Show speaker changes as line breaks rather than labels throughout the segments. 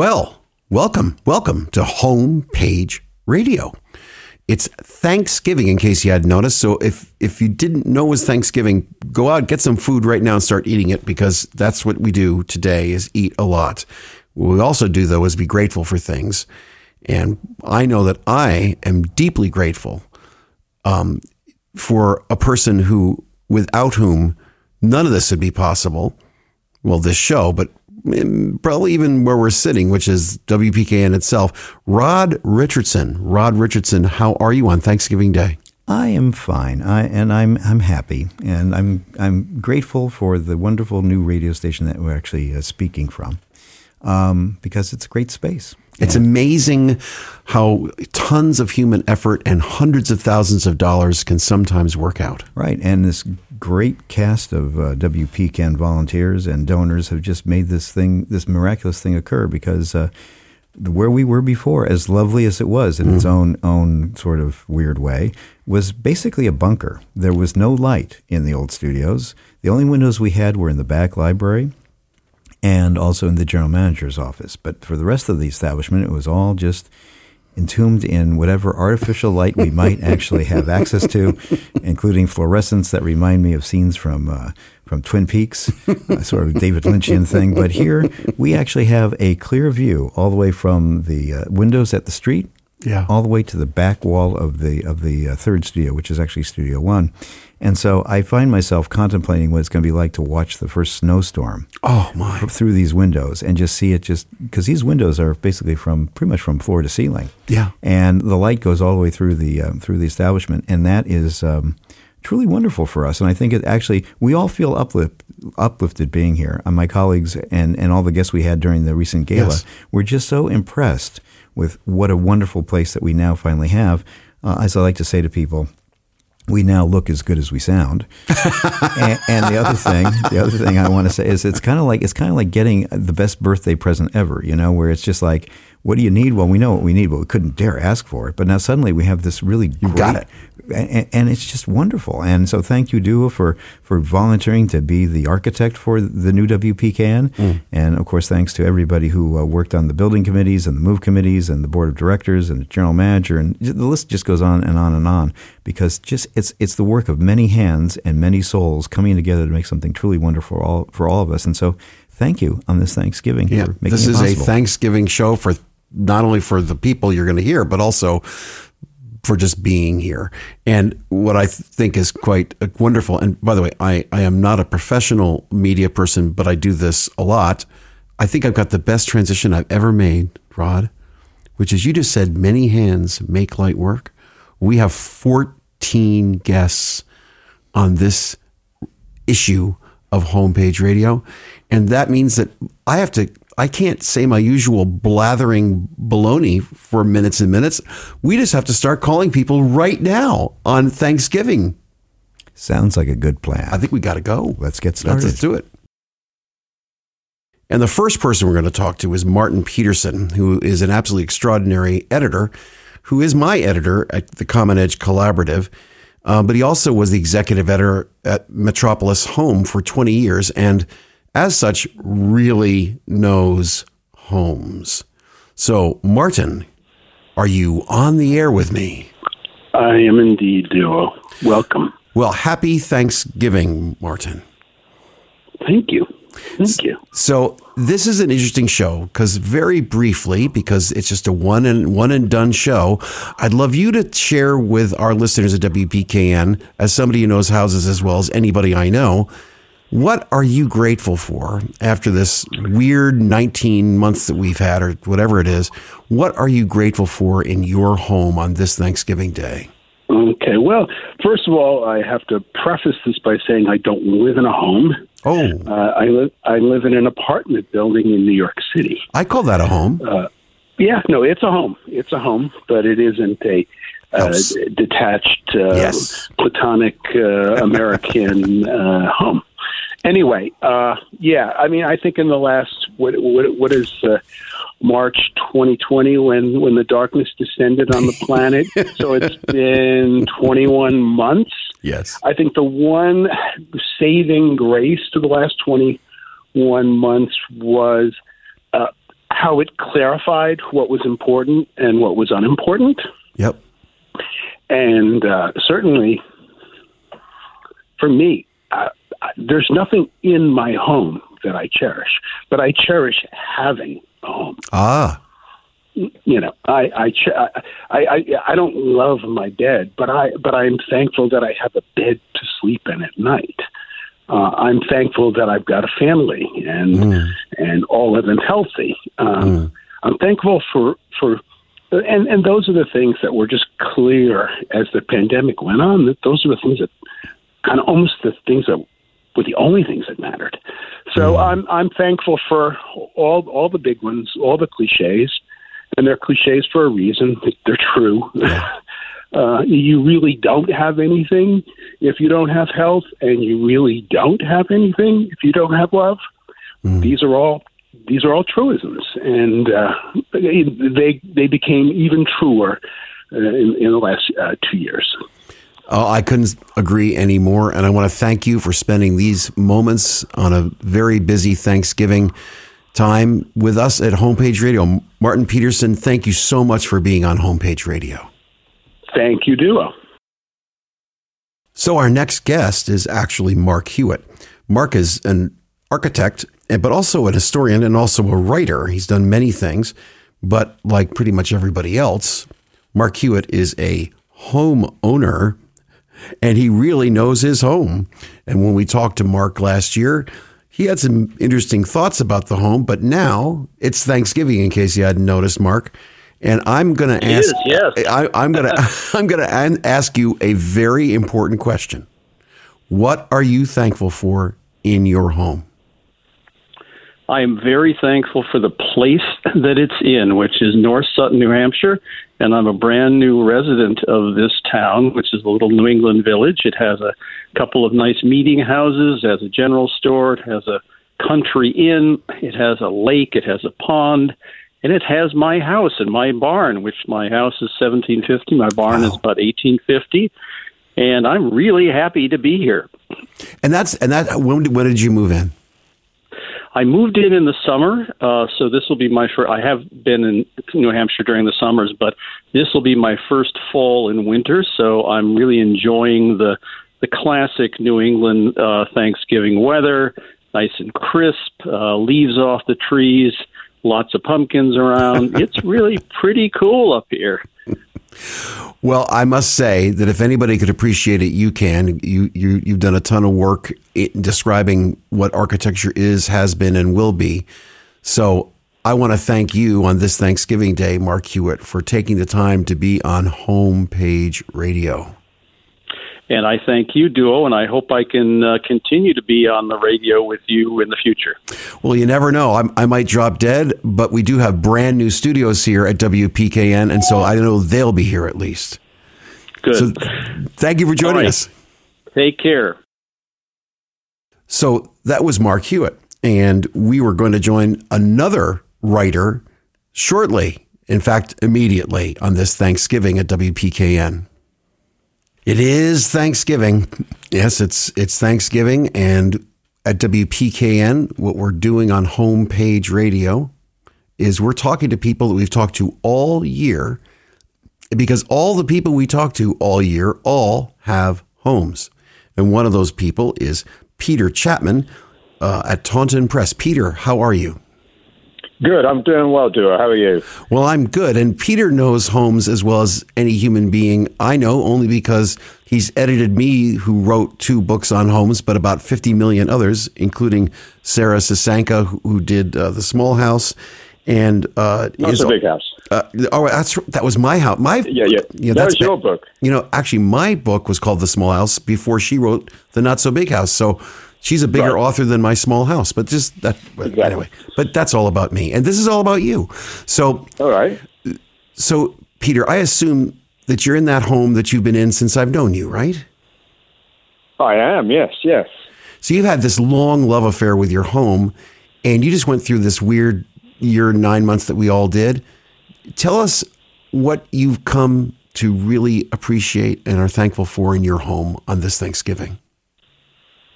Well, welcome, welcome to Home Page Radio. It's Thanksgiving, in case you hadn't noticed. So if if you didn't know it was Thanksgiving, go out, get some food right now, and start eating it because that's what we do today: is eat a lot. What we also do, though, is be grateful for things. And I know that I am deeply grateful um, for a person who, without whom none of this would be possible. Well, this show, but probably even where we're sitting, which is WPKN itself. Rod Richardson. Rod Richardson, how are you on Thanksgiving Day?
I am fine, I, and I'm I'm happy, and I'm I'm grateful for the wonderful new radio station that we're actually uh, speaking from, um, because it's a great space.
It's amazing how tons of human effort and hundreds of thousands of dollars can sometimes work out.
Right, and this great cast of uh, WPKN volunteers and donors have just made this thing, this miraculous thing, occur because. Uh, where we were before, as lovely as it was in mm. its own own sort of weird way, was basically a bunker. There was no light in the old studios. The only windows we had were in the back library and also in the general manager's office. But for the rest of the establishment, it was all just entombed in whatever artificial light we might actually have access to, including fluorescents that remind me of scenes from uh, from Twin Peaks, sort of David Lynchian thing. But here we actually have a clear view all the way from the uh, windows at the street. Yeah. all the way to the back wall of the of the uh, third studio, which is actually Studio One, and so I find myself contemplating what it's going to be like to watch the first snowstorm.
Oh my!
Through these windows and just see it just because these windows are basically from pretty much from floor to ceiling.
Yeah.
And the light goes all the way through the um, through the establishment, and that is um, truly wonderful for us. And I think it actually we all feel uplift, uplifted being here. And my colleagues and and all the guests we had during the recent gala yes. were just so impressed with what a wonderful place that we now finally have. Uh, as I like to say to people we now look as good as we sound. and, and, the other thing, the other thing I want to say is it's kind of like it's kind of like getting the best birthday present ever, you know, where it's just like, what do you need? Well, we know what we need, but we couldn't dare ask for it. But now suddenly we have this really
you got it
and, and, it's just wonderful. And so, thank you, Duo, for for volunteering to be the architect for the new WPKN. Mm. And of course, thanks to everybody who uh, worked on the building committees and the move committees and the board of directors and the general manager, and the list just goes on and on and on. Because just it's it's the work of many hands and many souls coming together to make something truly wonderful for all for all of us. And so, thank you on this Thanksgiving.
Yeah, this is a Thanksgiving show for not only for the people you're going to hear, but also for just being here. And what I think is quite uh, wonderful, and by the way, I, I am not a professional media person, but I do this a lot. I think I've got the best transition I've ever made, Rod, which is you just said many hands make light work. We have 14 guests on this issue of homepage radio. And that means that I have to I can't say my usual blathering baloney for minutes and minutes. We just have to start calling people right now on Thanksgiving.
Sounds like a good plan.
I think we got to go.
Let's get started.
Let's, do it. And the first person we're going to talk to is Martin Pedersen, who is an absolutely extraordinary editor, who is my editor at the Common Edge Collaborative. Uh, but he also was the executive editor at Metropolis Home for 20 years. And as such, really knows homes. So, Martin, are you on the air with me?
I am indeed, Duo. Welcome.
Well, happy Thanksgiving, Martin.
Thank you. Thank you.
So this is an interesting show because very briefly, because it's just a one and one and done show, I'd love you to share with our listeners at WPKN, as somebody who knows houses as well as anybody I know, what are you grateful for after this weird 19 months that we've had, or whatever it is? What are you grateful for in your home on this Thanksgiving Day?
Okay. Well, first of all, I have to preface this by saying I don't live in a home.
Oh.
Uh, I live I live in an apartment building in New York City.
I call that a home. Uh,
yeah, no, it's a home. It's a home, but it isn't a uh, detached, uh,
yes.
platonic uh, American uh, home anyway, uh, yeah, I mean, I think in the last what what, what is uh, March 2020 when when the darkness descended on the planet, so it's been 21 months.
Yes,
I think the one saving grace to the last 21 months was. Uh, how it clarified what was important and what was unimportant.
Yep.
And uh, certainly, for me, uh, there's nothing in my home that I cherish, but I cherish having a home.
Ah.
You know, I I, I I I don't love my bed, but I but I'm thankful that I have a bed to sleep in at night. Uh, I'm thankful that I've got a family and mm. and all of them healthy. Um, mm. I'm thankful for for and and those are the things that were just clear as the pandemic went on. That those are the things that kind of almost the things that were the only things that mattered. So mm. I'm I'm thankful for all all the big ones, all the cliches, and they're cliches for a reason. They're true. Uh, you really don't have anything if you don't have health, and you really don't have anything if you don't have love. Mm. These are all these are all truisms, and uh, they they became even truer uh, in, in, the last uh, two years.
Oh, I couldn't agree anymore, and I want to thank you for spending these moments on a very busy Thanksgiving time with us at Homepage Radio. Martin Pedersen, thank you so much for being on Homepage Radio.
Thank you, Duo.
So, our next guest is actually Mark Hewitt. Mark is an architect, but also an historian and also a writer. He's done many things, but like pretty much everybody else, Mark Hewitt is a homeowner and he really knows his home. And when we talked to Mark last year, he had some interesting thoughts about the home, but now it's Thanksgiving, in case you hadn't noticed, Mark. And I'm going to ask.
Is, yes.
I, am going to. I'm going to ask you a very important question. What are you thankful for in your home?
I am very thankful for the place that it's in, which is North Sutton, New Hampshire, and I'm a brand new resident of this town, which is a little New England village. It has a couple of nice meeting houses, has a general store, it has a country inn, it has a lake, it has a pond, and it has my house and my barn, which my house is 1750, my barn wow. is about 1850, and I'm really happy to be here.
And that's and that when when did you move in?
I moved in in the summer, uh, so this will be my first. I have been in New Hampshire during the summers, but this will be my first fall and winter. So I'm really enjoying the the classic New England uh, Thanksgiving weather, nice and crisp, uh, leaves off the trees, lots of pumpkins around. it's really pretty cool up here.
Well, I must say that if anybody could appreciate it, you can. You, you you've done a ton of work describing what architecture is, has been, and will be. So I want to thank you on this Thanksgiving Day, Mark Hewitt, for taking the time to be on Homepage Radio.
And I thank you, Duo, and I hope I can uh, continue to be on the radio with you in the future.
Well, you never know. I, I, might drop dead, but we do have brand new studios here at WPKN, and so I know they'll be here at least.
Good. So
thank you for joining right. us.
Take care.
So that was Mark Hewitt, and we were going to join another writer shortly. In fact, immediately on this Thanksgiving at WPKN. It is Thanksgiving. Yes, it's it's Thanksgiving, and at WPKN, what we're doing on homepage radio is we're talking to people that we've talked to all year, because all the people we talk to all year all have homes, and one of those people is Peter Chapman uh, at Taunton Press. Peter, how are you?
Good. I'm doing well, Duo. How are you?
Well, I'm good. And Peter knows homes as well as any human being I know, only because he's edited me, who wrote two books on homes, but about 50 million others, including Sarah Susanka, who, did uh, The Small House. And uh,
not is, the big house.
Uh, oh, that's that was my house. My
yeah, yeah. You know, that was your book.
You know, actually, my book was called The Small House before she wrote The Not So Big House. So She's a bigger right. author than my small house, but just that exactly. anyway. But that's all about me, and this is all about you. So,
all right.
So, Peter, I assume that you're in that home that you've been in since I've known you, right?
I am. Yes. Yes.
So you've had this long love affair with your home, and you just went through this weird year nine months that we all did. Tell us what you've come to really appreciate and are thankful for in your home on this Thanksgiving.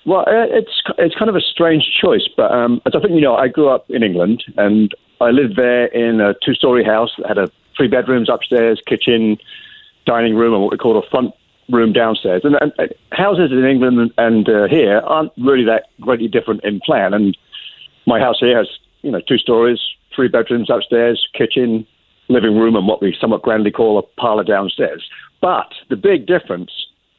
Well, uh, it's it's kind of a strange choice, but um, as I think you know, I grew up in England, and I lived there in a two-story house that had a three bedrooms upstairs, kitchen, dining room, and what we call a front room downstairs. And, and, and houses in England and, and uh, here aren't really that greatly different in plan. And my house here has, you know, two stories, three bedrooms upstairs, kitchen, living room, and what we somewhat grandly call a parlor downstairs. But the big difference,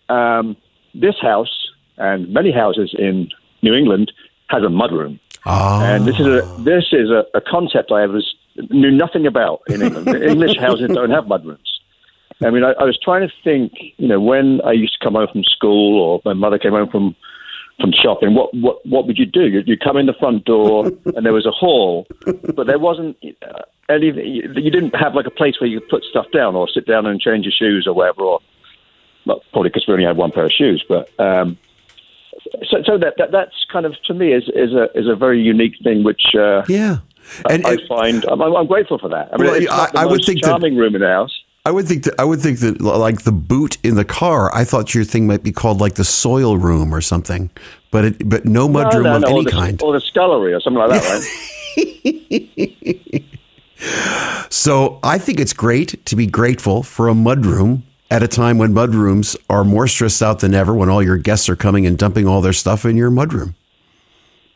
um, this house and many houses in New England has a mudroom.
Oh.
And this is a this is a, a concept I was knew nothing about in England. English houses don't have mudrooms. I mean, I, I was trying to think, you know, when I used to come home from school or my mother came home from from shopping, what what what would you do? You, you come in the front door and there was a hall, but there wasn't uh, any. You didn't have like a place where you could put stuff down or sit down and change your shoes or whatever. Or well, probably because we only had one pair of shoes, but. Um, so, so that, that that's kind of to me is is a is a very unique thing, which uh,
yeah,
and, I, I find I'm, I'm, grateful for that. I mean,
well,
it's not the
I, I would think
charming
that,
room in the house.
I would think that I would think that like the boot in the car. I thought your thing might be called like the soil room or something, but it but no mud
no,
room
no,
of any
the,
kind.
or the scullery or something like that, right?
So I think it's great to be grateful for a mudroom at a time when mudrooms are more stressed out than ever when all your guests are coming and dumping all their stuff in your mudroom.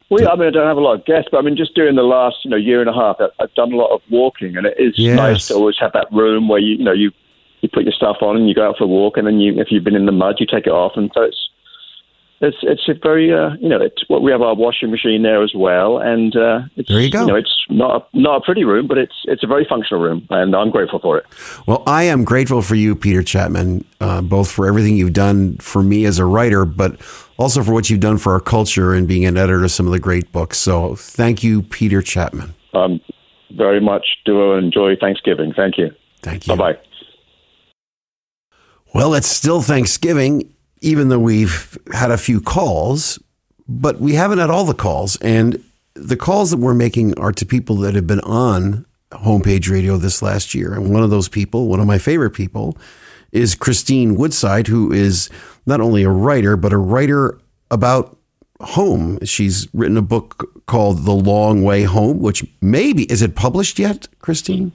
Well, yeah, I mean, I don't have a lot of guests, but I mean, just during the last you know year and a half, I've done a lot of walking, and it is
Yes.
nice to always have that room where you you know you you put your stuff on and you go out for a walk, and then you if you've been in the mud, you take it off, and so it's it's it's a very uh, you know it's what we have our washing machine there as well, and uh, it's,
There you go.
know, it's not a, not a pretty room, but it's it's a very functional room, and I'm grateful for it.
Well, I am grateful for you, Peter Chapman, uh, both for everything you've done for me as a writer, but also for what you've done for our culture and being an editor of some of the great books. So thank you, Peter Chapman.
Um, very much do enjoy Thanksgiving. Thank you.
Thank you.
Bye bye.
Well, it's still Thanksgiving, even though we've had a few calls, but we haven't had all the calls. And the calls that we're making are to people that have been on homepage radio this last year. And one of those people, one of my favorite people, is Christine Woodside, who is not only a writer, but a writer about home. She's written a book called The Long Way Home, which maybe, is it published yet, Christine?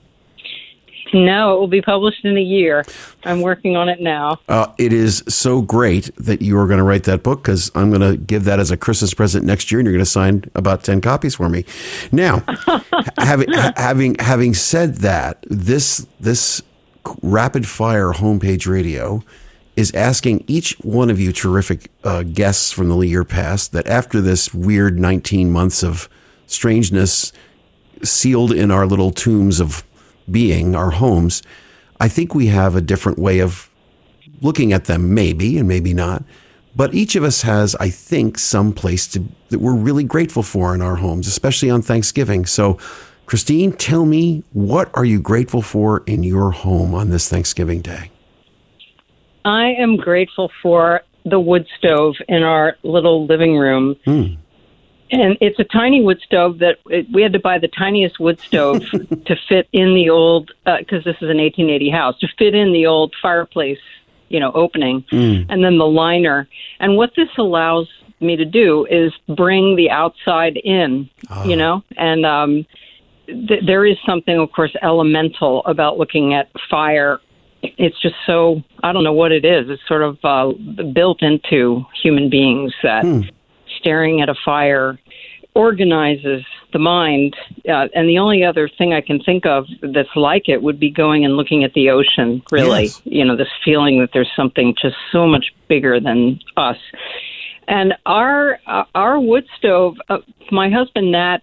No, it will be published in a year. I'm working on it now.
Uh, it is so great that you are going to write that book because I'm going to give that as a Christmas present next year, and you're going to sign about ten copies for me. Now, having having having said that, this this rapid fire homepage radio is asking each one of you terrific uh, guests from the year past that after this weird 19 months of strangeness sealed in our little tombs of being, our homes, I think we have a different way of looking at them, maybe and maybe not. But each of us has, I think, some place to, that we're really grateful for in our homes, especially on Thanksgiving. So, Christine, tell me, what are you grateful for in your home on this Thanksgiving day?
I am grateful for the wood stove in our little living room. Hmm. And it's a tiny wood stove that it, we had to buy the tiniest wood stove to fit in the old, because this is an 1880 house, to fit in the old fireplace, you know, opening, and then the liner. And what this allows me to do is bring the outside in, you know, and um, th- there is something, of course, elemental about looking at fire. It's just so, I don't know what it is. It's sort of uh, built into human beings that staring at a fire organizes the mind. Uh, and the only other thing I can think of that's like it would be going and looking at the ocean, really.
Yes.
You know, this feeling that there's something just so much bigger than us. And our uh, our wood stove, uh, my husband Nat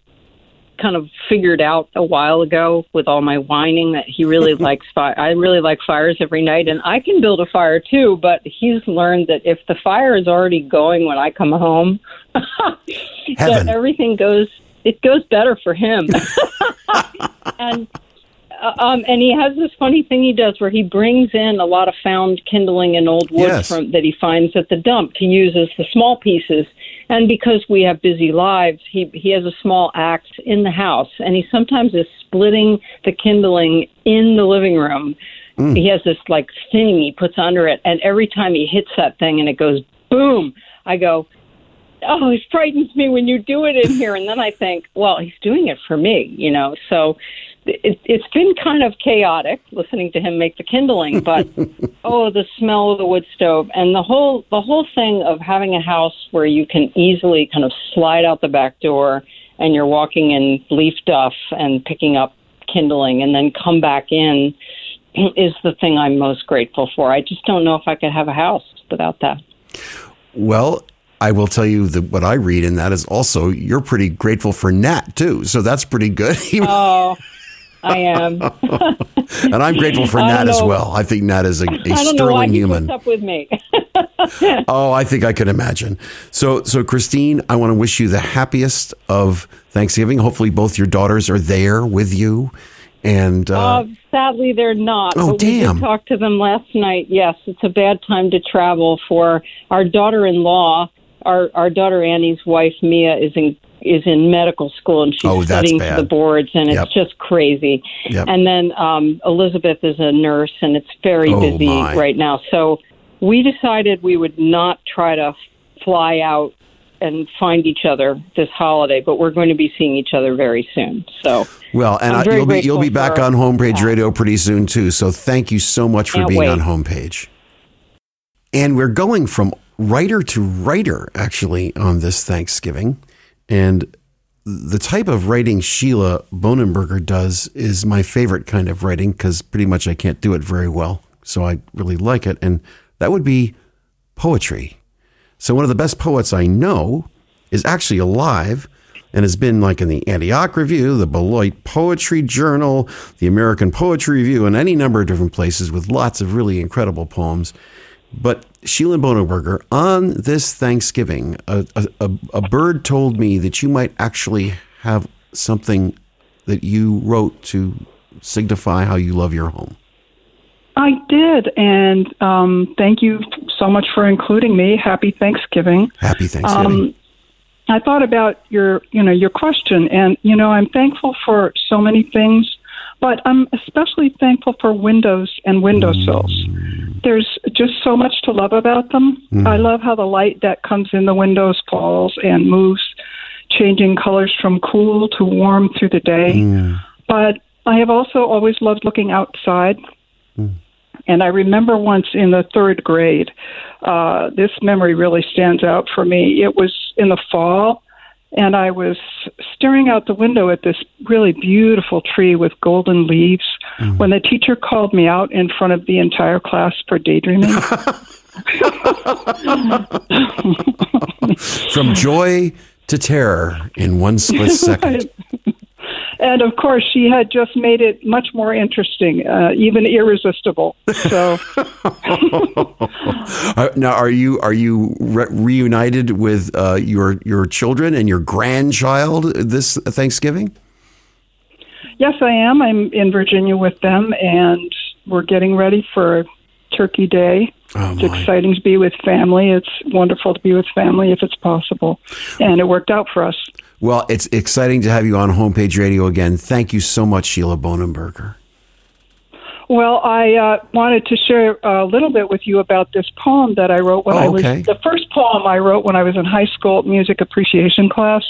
kind of figured out a while ago with all my whining that he really likes fire. I really like fires every night, and I can build a fire too. But he's learned that if the fire is already going when I come home, that everything goes. It goes better for him. and uh, um, and he has this funny thing he does where he brings in a lot of found kindling and old wood
Yes.
from that he finds at the dump to use as the small pieces. And because we have busy lives, he he has a small axe in the house, and he sometimes is splitting the kindling in the living room. Mm. He has this like thing he puts under it, and every time he hits that thing and it goes boom, I go, oh, it frightens me when you do it in here. And then I think, well, he's doing it for me, you know. So it, it's been kind of chaotic listening to him make the kindling, but oh, the smell of the wood stove and the whole the whole thing of having a house where you can easily kind of slide out the back door and you're walking in leaf duff and picking up kindling and then come back in is the thing I'm most grateful for. I just don't know if I could have a house without that.
Well, I will tell you that what I read in that is also you're pretty grateful for Nat too. So that's pretty good.
oh, I am.
and I'm grateful for Nat as well. I think Nat is a, a sterling human.
up with me.
oh, I think I could imagine. So, so Christine, I want to wish you the happiest of Thanksgiving. Hopefully, both your daughters are there with you. And uh,
uh, sadly, they're not.
Oh,
but
damn!
We did talk to them last night. Yes, it's a bad time to travel for our daughter-in-law. Our our daughter Annie's wife Mia is in is in medical school and she's
oh,
studying
for
the boards and
yep.
it's just crazy.
Yep.
And then um, Elizabeth is a nurse and it's very
oh,
busy
my.
right now. So we decided we would not try to fly out and find each other this holiday, but we're going to be seeing each other very soon. So
well, and I, you'll be you'll be back on Homepage Radio pretty soon too. So thank you so much for
Can't
being
wait.
on Homepage. And we're going from writer to writer actually on this Thanksgiving, and the type of writing Sheila Bonenberger does is my favorite kind of writing because pretty much I can't do it very well, so I really like it, and that would be poetry. So one of the best poets I know is actually alive and has been like in the Antioch Review, the Beloit Poetry Journal, the American Poetry Review, and any number of different places with lots of really incredible poems. But Sheila Bonenberger, on this Thanksgiving, a, a, a bird told me that you might actually have something that you wrote to signify how you love your home.
I did, and um, thank you so much for including me. Happy Thanksgiving.
Happy Thanksgiving.
Um, I thought about your, you know, your question, and you know, I'm thankful for so many things, but I'm especially thankful for windows and windowsills. There's just so much to love about them. I love how the light that comes in the windows falls and moves, changing colors from cool to warm through the day. But I have also always loved looking outside. And I remember once in the third grade, uh, this memory really stands out for me. It was in the fall, and I was staring out the window at this really beautiful tree with golden leaves mm. when the teacher called me out in front of the entire class for daydreaming.
From joy to terror in one split second.
and of course, she had just made it much more interesting, uh, even irresistible. So.
Now, are you are you re- reunited with uh, your your children and your grandchild this Thanksgiving?
Yes, I am. I'm in Virginia with them, and we're getting ready for Turkey Day.
Oh,
it's exciting to be with family. It's wonderful to be with family if it's possible, and it worked out for us.
Well, it's exciting to have you on Homepage Radio again. Thank you so much, Sheila Bonenberger.
Well, I uh, wanted to share a little bit with you about this poem that I wrote when
Oh,
I was the first poem I wrote when I was in high school music appreciation class.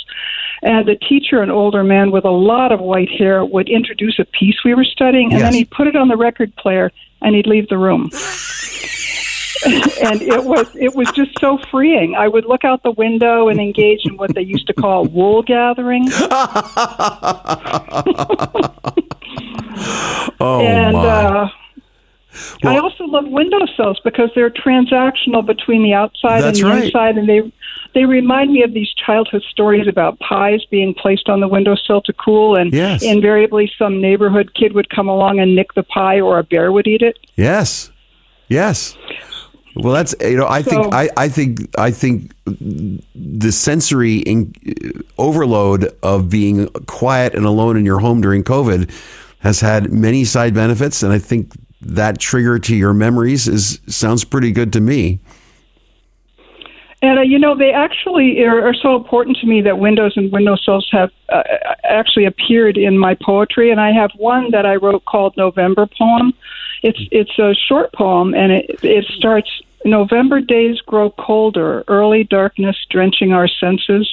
And the teacher, an older man with a lot of white hair, would introduce a piece we were studying, and
Yes.
then he'd put it on the record player, and he'd leave the room. And it was it was just so freeing. I would look out the window and engage in what they used to call wool gathering.
Oh
and
my!
uh, I also love windowsills because they're transactional between the outside and the
right.
inside, and they they remind me of these childhood stories about pies being placed on the windowsill to cool, and
Yes.
invariably some neighborhood kid would come along and nick the pie, or a bear would eat it.
yes, yes. Well, that's you know. I think I, I think I think the sensory in, overload of being quiet and alone in your home during COVID has had many side benefits, and I think that trigger to your memories is sounds pretty good to me.
And uh, you know, they actually are, are so important to me that windows and windowsills have uh, actually appeared in my poetry. And I have one that I wrote called November Poem. It's it's a short poem, and it it starts November days grow colder, early darkness drenching our senses.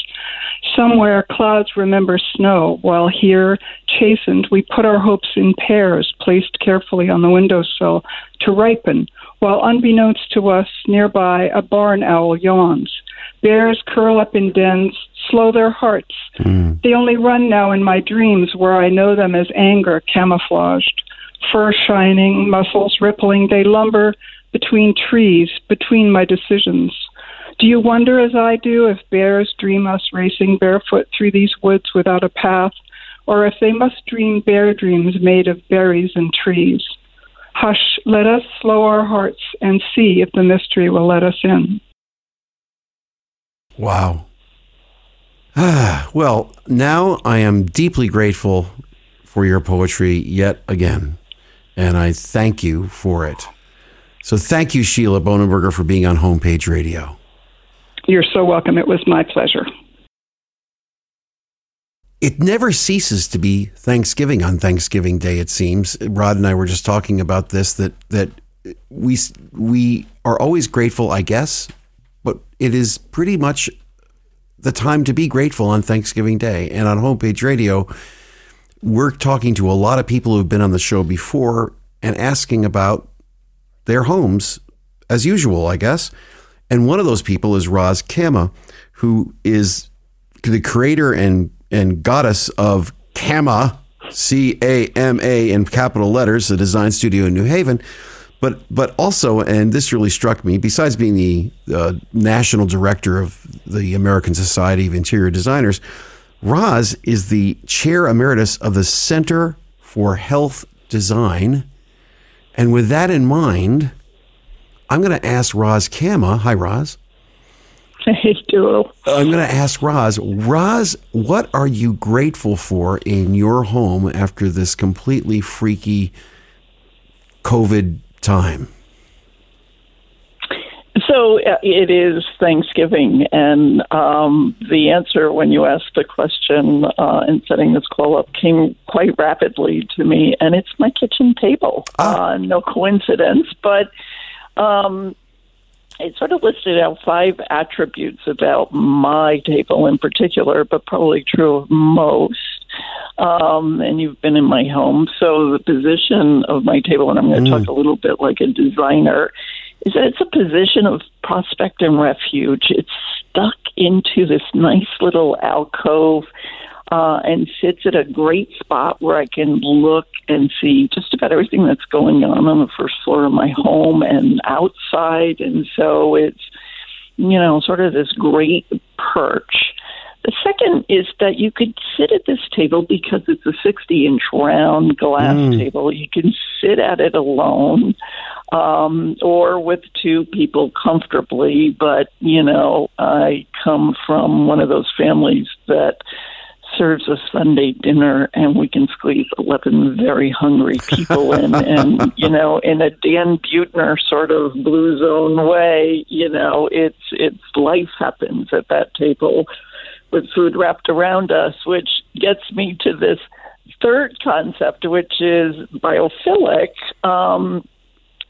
Somewhere clouds remember snow, while here, chastened, we put our hopes in pears placed carefully on the windowsill to ripen, while unbeknownst to us, nearby, a barn owl yawns. Bears curl up in dens, slow their hearts. Mm. They only run now in my dreams, where I know them as anger camouflaged. Fur shining, muscles rippling, they lumber between trees, between my decisions. Do you wonder, as I do, if bears dream us racing barefoot through these woods without a path, or if they must dream bear dreams made of berries and trees? Hush, let us slow our hearts and see if the mystery will let us in.
Wow. Ah, well, now I am deeply grateful for your poetry yet again, and I thank you for it. So thank you, Sheila Bonenberger, for being on Homepage Radio.
You're so welcome. It was my pleasure.
It never ceases to be Thanksgiving on Thanksgiving Day. It seems Rod and I were just talking about this that that we we are always grateful, I guess, but it is pretty much the time to be grateful on Thanksgiving Day. And on Homepage Radio, we're talking to a lot of people who've been on the show before and asking about their homes as usual, I guess. And one of those people is Roz Cama, who is the creator and, and goddess of CAMA, C A M A in capital letters, a design studio in New Haven. But, but also, and this really struck me, besides being the uh, national director of the American Society of Interior Designers, Roz is the chair emeritus of the Center for Health Design and with that in mind, I'm going to ask Roz Cama. Hi, Roz.
Hey, Duo.
I'm going to ask Roz. Roz, what are you grateful for in your home after this completely freaky COVID time?
So uh, it is Thanksgiving, and um, the answer when you asked the question uh, in setting this call up came quite rapidly to me, and it's my kitchen table. Ah. Uh, no coincidence, but um, it sort of listed out five attributes about my table in particular, but probably true of most. Um, and you've been in my home, so the position of my table, and I'm going to mm. talk a little bit like a designer is that it's a position of prospect and refuge. It's stuck into this nice little alcove uh, and sits at a great spot where I can look and see just about everything that's going on on the first floor of my home and outside. And so it's, you know, sort of this great perch. The second is that you could sit at this table because it's a 60 inch round glass mm. table. You can sit at it alone um, or with two people comfortably. But, you know, I come from one of those families that serves a Sunday dinner and we can squeeze 11 very hungry people in. and, you know, in a Dan Buettner sort of blue zone way, you know, it's, it's life happens at that table with food wrapped around us, which gets me to this third concept, which is biophilic. Um,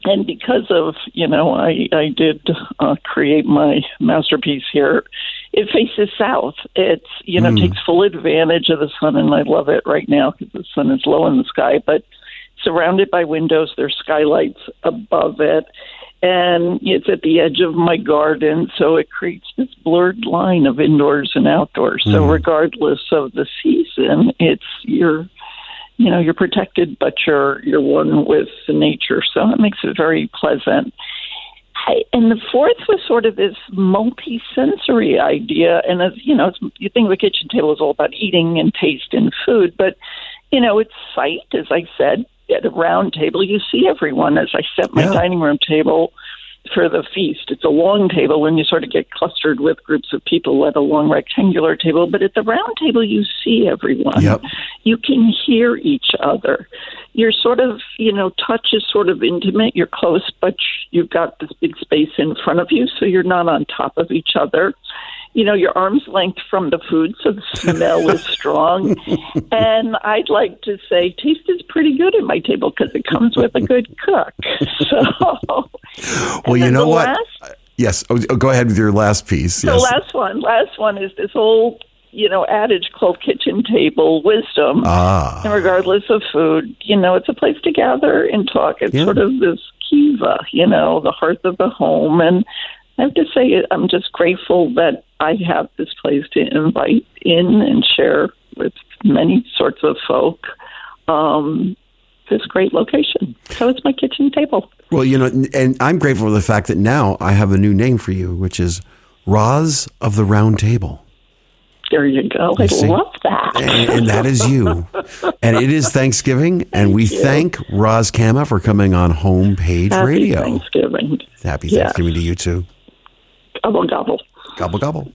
and because of you know I I did uh, create my masterpiece here. It faces south. It's you know mm. takes full advantage of the sun, and I love it right now because the sun is low in the sky, but surrounded by windows. There's skylights above it, and it's at the edge of my garden, so it creates this blurred line of indoors and outdoors. So mm-hmm. regardless of the season, it's you're you know you're protected, but you're you're one with nature, so it makes it very pleasant. I, and the fourth was sort of this multi-sensory idea, and as you know, it's, you think the kitchen table is all about eating and taste and food, but you know, it's sight, as I said. At a round table, you see everyone. As I set my yeah. dining room table, for the feast. It's a long table when you sort of get clustered with groups of people at a long rectangular table, but at the round table, you see everyone.
Yep.
You can hear each other. You're sort of, you know, touch is sort of intimate. You're close, but you've got this big space in front of you, so you're not on top of each other you know, your arm's length from the food, so the smell is strong. And I'd like to say, taste is pretty good at my table because it comes with a good cook. So,
well, you know what?
Last
Yes. Oh, oh, go ahead with your last piece.
The
Yes.
last one, last one is this old, you know, adage called kitchen table wisdom.
ah.
And regardless of food, you know, it's a place to gather and talk. It's
Yeah.
sort of this kiva, you know, the hearth of the home. And I have to say, I'm just grateful that I have this place to invite in and share with many sorts of folk. Um, this great location. So it's my kitchen table.
Well, you know, and I'm grateful for the fact that now I have a new name for you, which is Roz of the Round Table.
There you go. I
see?
love that.
And, and that is you. And it is Thanksgiving, and we
you.
thank Roz Cama for coming on Homepage
Happy
Radio.
Thanksgiving.
Happy
Yes.
Thanksgiving to you too.
Gobble gobble.
Gobble, gobble.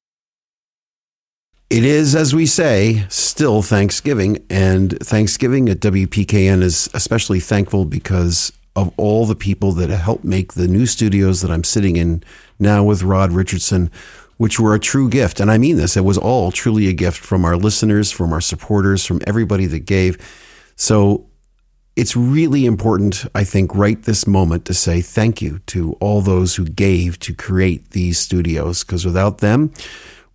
It is, as we say, still Thanksgiving, and Thanksgiving at WPKN is especially thankful because of all the people that helped make the new studios that I'm sitting in now with Rod Richardson, which were a true gift. And I mean this, it was all truly a gift from our listeners, from our supporters, from everybody that gave. So it's really important, I think, right this moment to say thank you to all those who gave to create these studios, because without them,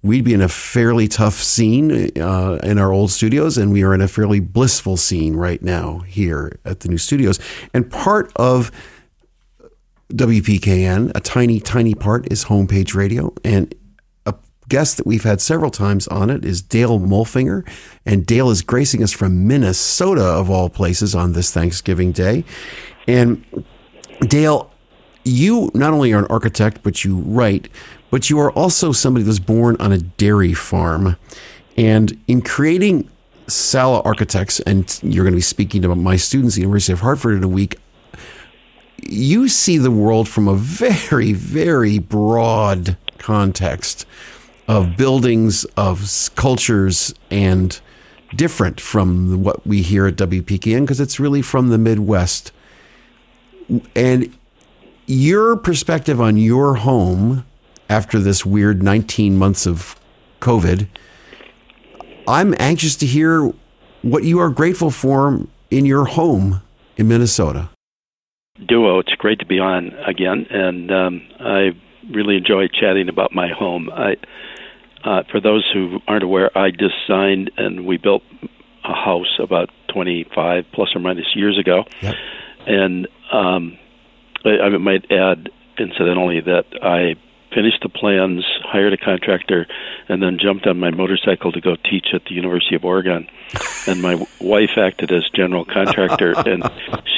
we'd be in a fairly tough scene uh, in our old studios, and we are in a fairly blissful scene right now here at the new studios. And part of WPKN, a tiny, tiny part is Homepage Radio. And guest that we've had several times on it is Dale Mulfinger. And Dale is gracing us from Minnesota, of all places, on this Thanksgiving Day. And Dale, you not only are an architect, but you write, but you are also somebody that was born on a dairy farm. And in creating Sala Architects, and you're going to be speaking to my students at the University of Hartford in a week, you see the world from a very, very broad context of buildings, of cultures, and different from what we hear at WPKN because it's really from the Midwest. And your perspective on your home after this weird 19 months of COVID, I'm anxious to hear what you are grateful for in your home in Minnesota.
duo. It's great to be on again, and um, I really enjoy chatting about my home. I, uh, for those who aren't aware, I designed and we built a house about 25 plus or minus years ago,
Yep.
and um, I, I might add, incidentally, that I finished the plans, hired a contractor, and then jumped on my motorcycle to go teach at the University of Oregon. And my w- wife acted as general contractor, and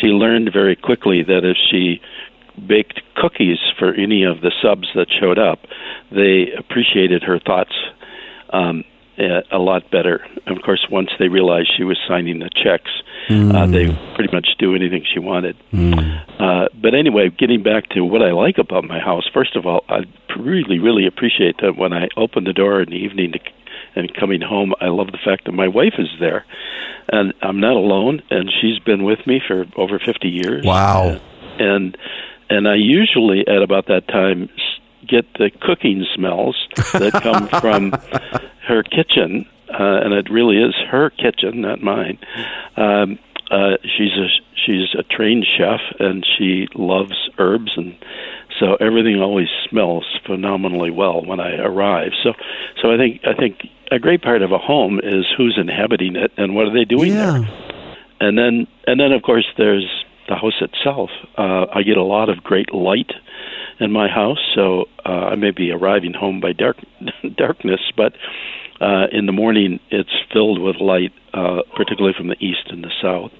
she learned very quickly that if she baked cookies for any of the subs that showed up, they appreciated her thoughts um, a a lot better. And of course, once they realized she was signing the checks, uh, they pretty much do anything she wanted. Uh, but anyway, getting back to what I like about my house, first of all, I really, really appreciate that when I open the door in the evening to, and coming home, I love the fact that my wife is there, and I'm not alone, and she's been with me for over 50 years.
Wow.
And and I usually at about that time get the cooking smells that come from her kitchen, uh, and it really is her kitchen, not mine. Um, uh, she's a she's a trained chef, and she loves herbs, and so everything always smells phenomenally well when I arrive. So, so I think I think a great part of a home is who's inhabiting it and what are they doing there
Yeah.
and then and then of course there's the house itself. Uh, I get a lot of great light in my house, so uh, I may be arriving home by dark darkness, but uh, in the morning it's filled with light, uh, particularly from the east and the south.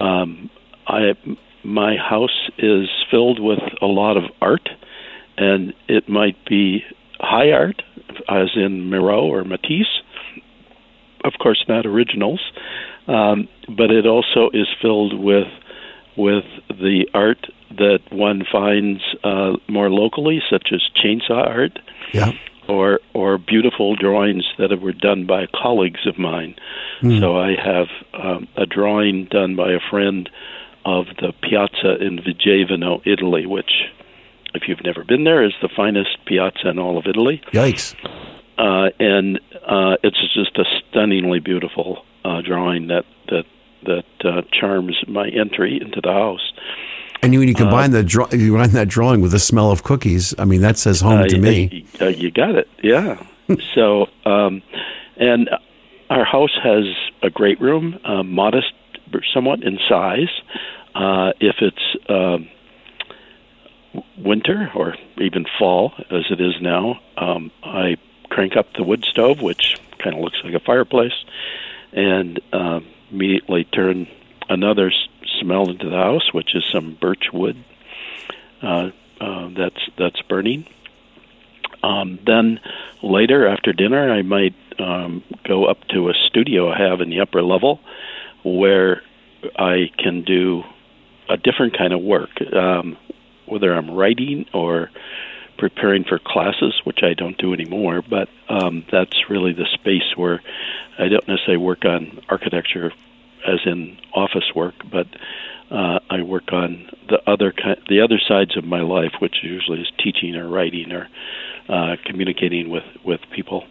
Um, I my house is filled with a lot of art, and it might be high art, as in Miro or Matisse. Of course, not originals, um, but it also is filled with with the art that one finds uh, more locally, such as chainsaw art,
Yeah.
or or beautiful drawings that were done by colleagues of mine. So I have um, a drawing done by a friend of the piazza in Vigevano, Italy, which, if you've never been there, is the finest piazza in all of Italy
Yikes.
uh, and uh, it's just a stunningly beautiful uh, drawing that that that uh, charms my entry into the house.
And when you combine the draw, you combine that drawing with the smell of cookies, I mean that says home
Uh,
to me.
uh, you got it. Yeah. so, um, and our house has a great room, uh, modest somewhat in size. Uh, if it's um, winter or even fall, as it is now, um, I crank up the wood stove, which kind of looks like a fireplace, and uh, immediately turn another smell into the house, which is some birch wood uh, uh, that's that's burning. Um, then later after dinner, I might um, go up to a studio I have in the upper level where I can do a different kind of work, um, whether I'm writing or preparing for classes, which I don't do anymore. But um, that's really the space where I don't necessarily work on architecture, as in office work, but uh, I work on the other ki- the other sides of my life, which usually is teaching or writing or uh, communicating with with people.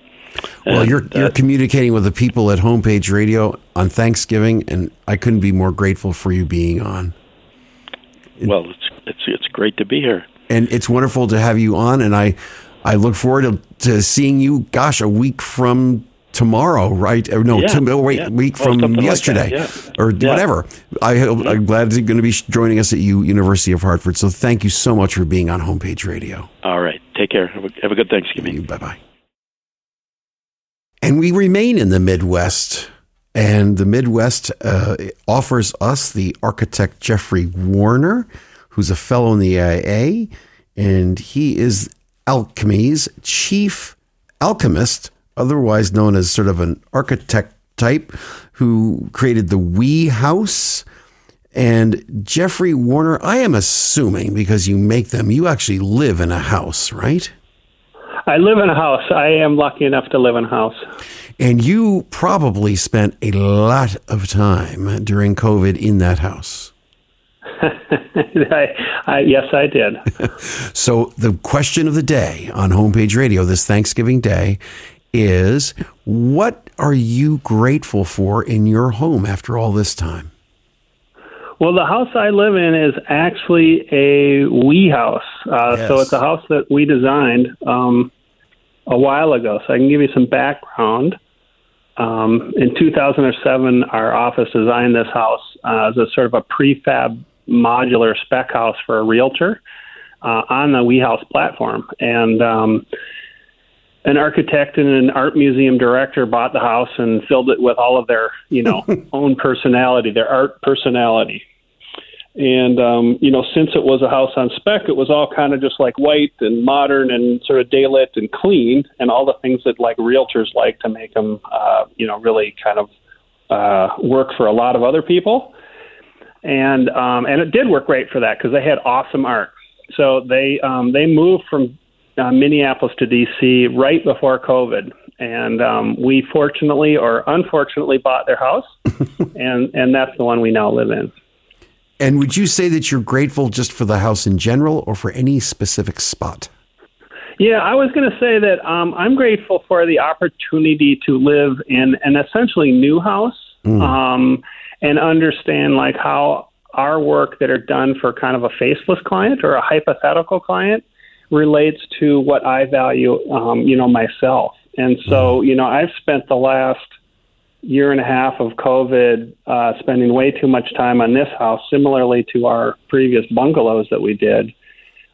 Well,
And
you're you're communicating with the people at Homepage Radio on Thanksgiving, and I couldn't be more grateful for you being on.
well, it's it's it's great to be here.
And it's wonderful to have you on, and I I look forward to, to seeing you. Gosh, a week from tomorrow, right? No,
Yeah,
to, no, wait,
yeah.
a week from
something
yesterday,
that, yeah.
or whatever. I hope, I'm glad you're going to be joining us at U University of Hartford. So thank you so much for being on Homepage Radio.
All right, take care. Have a, have a good Thanksgiving.
Bye bye. And we remain in the Midwest. And the Midwest uh, offers us the architect Geoffrey Warner, who's a fellow in the AIA, and he is Alchemy's chief alchemist, otherwise known as sort of an architect type, who created the Wee House. And Geoffrey Warner, I am assuming because you make them, you actually live in a house, right?
I live in a house. I am lucky enough to live in a house.
And you probably spent a lot of time during COVID in that house.
I, I, yes, I did.
So, the question of the day on Homepage Radio this Thanksgiving Day is what are you grateful for in your home after all this time?
Well, the house I live in is actually a wee house. Uh, So it's a house that we designed um, a while ago. So I can give you some background. Um, in 2007, our office designed this house uh, as a sort of a prefab modular spec house for a realtor uh, on the weeHouse platform. And um, an architect and an art museum director bought the house and filled it with all of their, you know, own personality, their art personality. And um, you know, since it was a house on spec, it was all kind of just like white and modern and sort of daylit and clean, and all the things that like realtors like to make them, uh, you know, really kind of uh, work for a lot of other people. And um, and it did work great for that because they had awesome art. So they um, they moved from uh, Minneapolis to DC right before COVID, and um, we fortunately or unfortunately bought their house, and and that's the one we now live in.
And would you say that you're grateful just for the house in general or for any specific spot?
Yeah, I was going to say that um, I'm grateful for the opportunity to live in an essentially new house um, and understand like how our work that are done for kind of a faceless client or a hypothetical client relates to what I value, um, you know, myself. And so, you know, I've spent the last year and a half of COVID uh, spending way too much time on this house, similarly to our previous bungalows that we did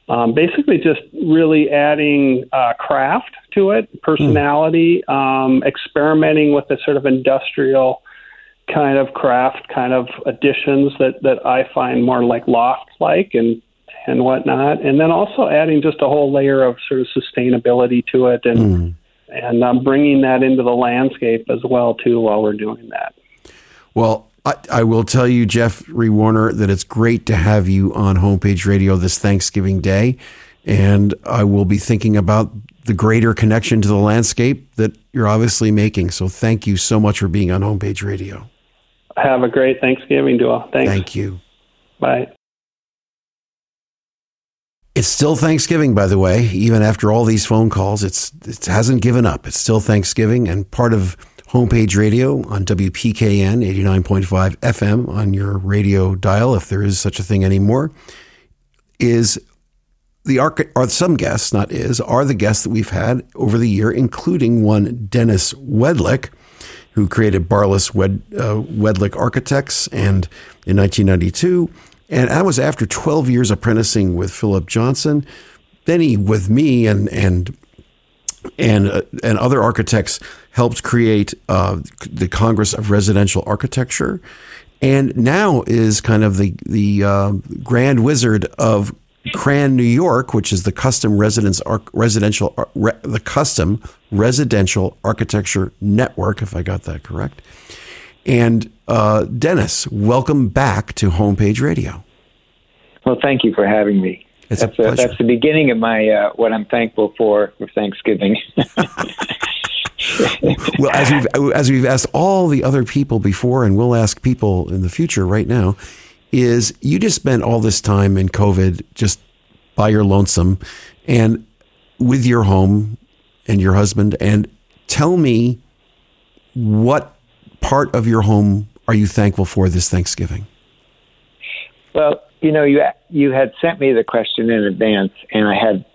um, basically just really adding uh, craft to it, personality, um, experimenting with a sort of industrial kind of craft kind of additions that, that I find more like loft like and and whatnot, and then also adding just a whole layer of sort of sustainability to it and and um, bringing that into the landscape as well too while we're doing that.
Well, I, I will tell you, Geoffrey Warner, that it's great to have you on Homepage Radio this Thanksgiving Day. And I will be thinking about the greater connection to the landscape that you're obviously making. So thank you so much for being on Homepage Radio.
Have a great Thanksgiving, Duo. Thanks.
Thank you.
Bye.
It's still Thanksgiving, by the way. Even after all these phone calls, it's it hasn't given up. It's still Thanksgiving, and part of Homepage Radio on WPKN 89.5 FM on your radio dial, if there is such a thing anymore, is the arch- or some guests, not is, are the guests that we've had over the year, including one Dennis Wedlick, who created Barlis Wed, uh, Wedlick Architects, and in 1992, and that was after 12 years apprenticing with Philip Johnson. Then he, with me and and and uh, and other architects, helped create uh, the Congress of Residential Architecture, and now is kind of the the uh, grand wizard of CRAN New York, which is the custom residence residential uh, re, the custom residential architecture network, if I got that correct. And uh, Dennis, welcome back to Homepage Radio.
Well, thank you for having me.
It's
that's,
a pleasure.
that's the beginning of my uh, what I'm thankful for for Thanksgiving.
well, as we've as we've asked all the other people before, and we'll ask people in the future right now, is you just spent all this time in COVID just by your lonesome and with your home and your husband, and tell me what part of your home are you thankful for this Thanksgiving?
well, you know, you you had sent me the question in advance, and I had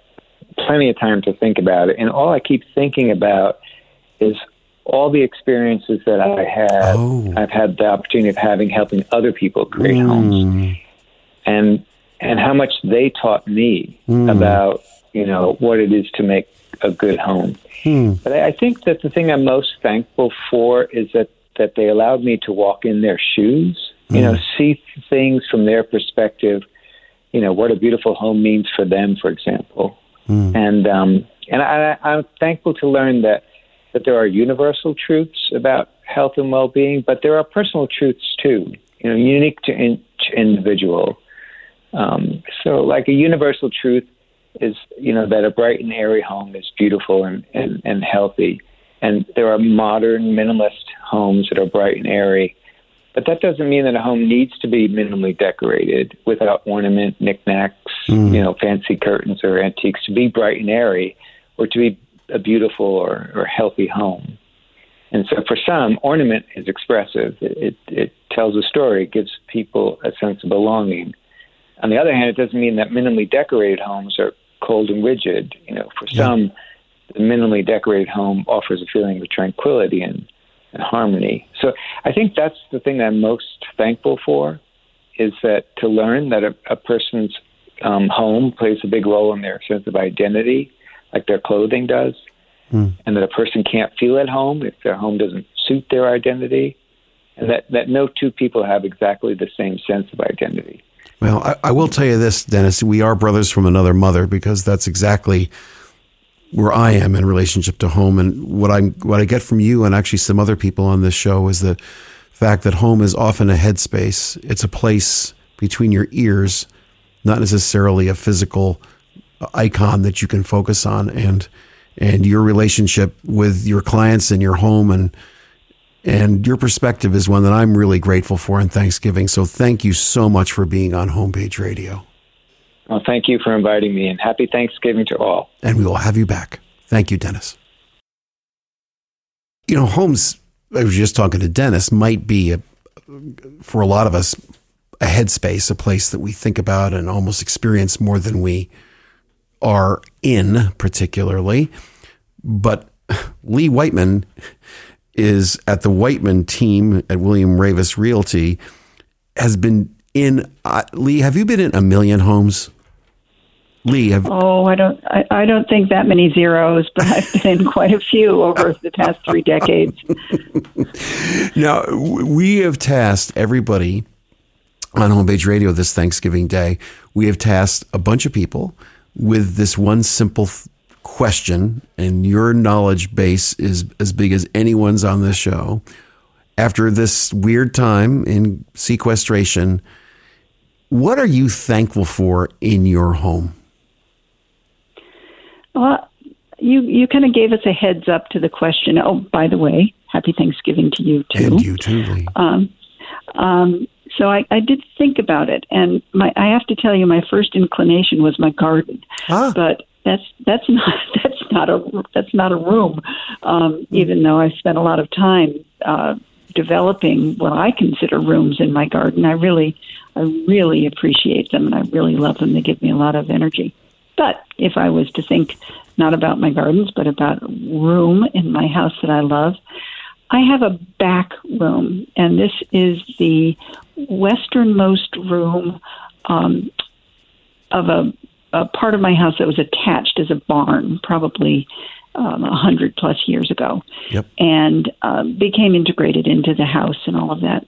plenty of time to think about it. And all I keep thinking about is all the experiences that I had.
Oh.
I've had the opportunity of having helping other people create
Mm.
homes, and and how much they taught me
Mm.
about you know what it is to make a good home.
Hmm.
But I I think that the thing I'm most thankful for is that that they allowed me to walk in their shoes. You know, see things from their perspective. You know what a beautiful home means for them, for example. And um, and I, I'm thankful to learn that that there are universal truths about health and well-being, but there are personal truths too. You know, unique to each individual. Um, so, like a universal truth is, you know, that a bright and airy home is beautiful and, and, and healthy. And there are modern minimalist homes that are bright and airy. But that doesn't mean that a home needs to be minimally decorated without ornament, knickknacks, you know, fancy curtains or antiques to be bright and airy or to be a beautiful or, or healthy home. And so for some, ornament is expressive. It, it, it tells a story, it gives people a sense of belonging. On the other hand, it doesn't mean that minimally decorated homes are cold and rigid. You know, for some, the minimally decorated home offers a feeling of tranquility and, and harmony. So I think that's the thing that I'm most thankful for is that to learn that a, a person's um, home plays a big role in their sense of identity, like their clothing does, hmm. and that a person can't feel at home if their home doesn't suit their identity, and that, that no two people have exactly the same sense of identity.
Well, I, I will tell you this, Dennis. We are brothers from another mother because that's exactly where I am in relationship to home. And what I what I get from you and actually some other people on this show is the fact that home is often a headspace. It's a place between your ears, not necessarily a physical icon that you can focus on. And and your relationship with your clients and your home and and your perspective is one that I'm really grateful for in Thanksgiving. So thank you so much for being on Homepage Radio.
Well, thank you for inviting me, and happy Thanksgiving to all.
And we will have you back. Thank you, Dennis. You know, homes, I was just talking to Dennis, might be, a, for a lot of us, a headspace, a place that we think about and almost experience more than we are in, particularly. But Lee Whiteman is at the Whiteman team at William Raveis Realty, has been in. Uh, Lee, have you been in a million homes? Lee, have,
Oh, I don't. I, I don't think that many zeros, but I've been in quite a few over the past three decades.
Now, we have tasked everybody on Homepage Radio this Thanksgiving Day. We have tasked a bunch of people with this one simple th- question, and your knowledge base is as big as anyone's on this show. After this weird time in sequestration, what are you thankful for in your home?
Well, you you kind of gave us a heads up to the question. Oh, by the way, happy Thanksgiving to you too.
And you too, Lee.
Um, um, so I, I did think about it, and my I have to tell you, my first inclination was my garden,
Ah.
but that's that's not that's not a that's not a room. Um, even though I spent a lot of time uh, developing what I consider rooms in my garden, I really
I really appreciate them and I really love them. They give me a lot of energy. But if I was to think not about my gardens, but about room in my house that I love, I have a back room, and this is the westernmost room um, of a, a part of my house that was attached as a barn, probably um, a um, hundred plus years ago,
yep.
and uh, became integrated into the house and all of that.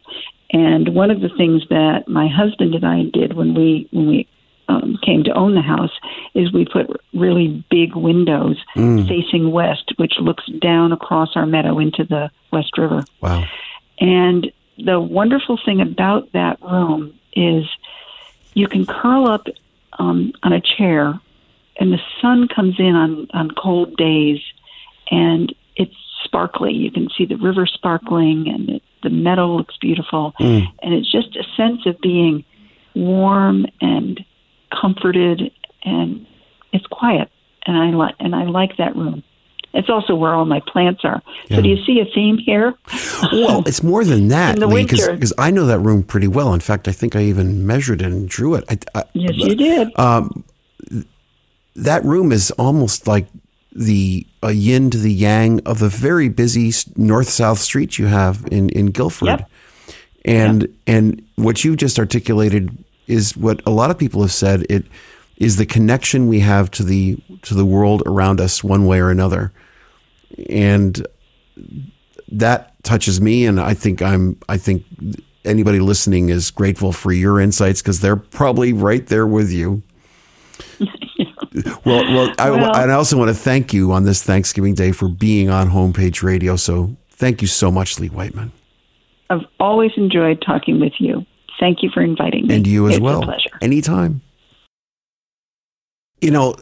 And one of the things that my husband and I did when we when we um, came to own the house is we put really big windows mm. facing west, which looks down across our meadow into the West River.
Wow!
And the wonderful thing about that room is you can curl up um, on a chair, and the sun comes in on on cold days, and it's sparkly. You can see the river sparkling, and it, the meadow looks beautiful, mm. and it's just a sense of being warm and comforted, and it's quiet. And I like and I like that room. It's also where all my plants are. Yeah. So do you see a theme here?
well, it's more than that, because I know that room pretty well. In fact, I think I even measured it and drew it. I,
I, yes, you did.
Um, that room is almost like the a yin to the yang of the very busy north south street you have in in Guilford.
Yep.
And yep. and what you just articulated is what a lot of people have said. It is the connection we have to the to the world around us, one way or another, and that touches me. And I think I'm. I think anybody listening is grateful for your insights because they're probably right there with you. well, well, I, well, and I also want to thank you on this Thanksgiving Day for being on Homepage Radio. So thank you so much, Lee Whiteman.
I've always enjoyed talking with you. Thank you for inviting me.
And you as
it's
well.
pleasure.
Anytime. You know,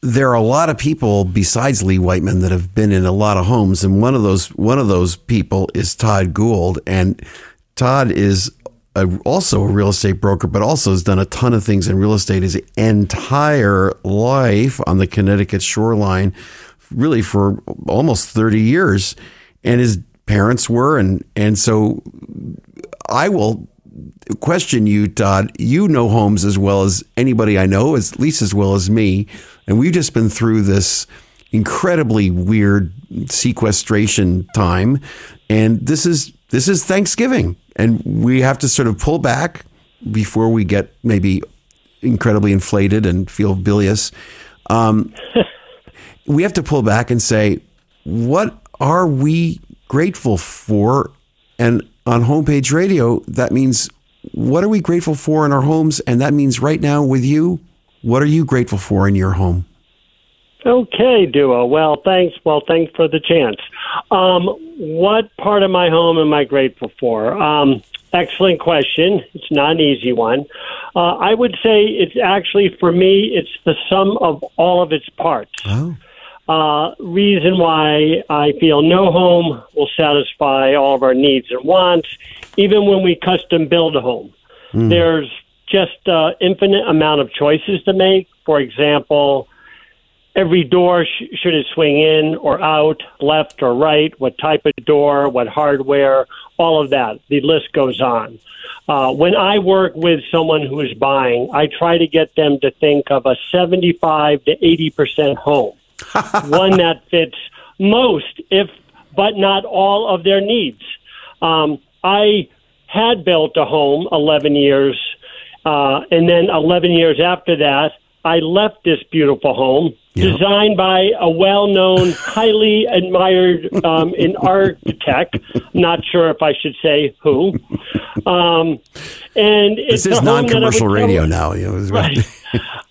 there are a lot of people besides Lee Whiteman that have been in a lot of homes, and one of those one of those people is Todd Gould, and Todd is a, also a real estate broker, but also has done a ton of things in real estate his entire life on the Connecticut shoreline, really for almost thirty years, and his parents were, and and so I will question you, Todd. You know homes as well as anybody I know, at least as well as me. And we've just been through this incredibly weird sequestration time. And this is this is Thanksgiving. And we have to sort of pull back before we get maybe incredibly inflated and feel bilious. Um, we have to pull back and say, what are we grateful for? And on homepage radio, that means what are we grateful for in our homes? And that means right now with you, what are you grateful for in your home?
Okay, Duo. Well, thanks. Well, thanks for the chance. Um, what part of my home am I grateful for? Um, excellent question. It's not an easy one. Uh, I would say it's actually, for me, it's the sum of all of its parts.
Oh.
Uh, reason why I feel no home will satisfy all of our needs and wants, even when we custom build a home. Mm. There's just uh, infinite amount of choices to make. For example, every door sh- should it swing in or out, left or right, what type of door, what hardware, all of that. The list goes on. Uh, when I work with someone who is buying, I try to get them to think of a 75 to 80 percent home one that fits most, if but not all, of their needs. Um, I had built a home 11 years, uh, and then 11 years after that, I left this beautiful home designed by a well-known, highly admired um, an architect. Not sure if I should say who. Um, and
this is non-commercial radio now. You know,
right.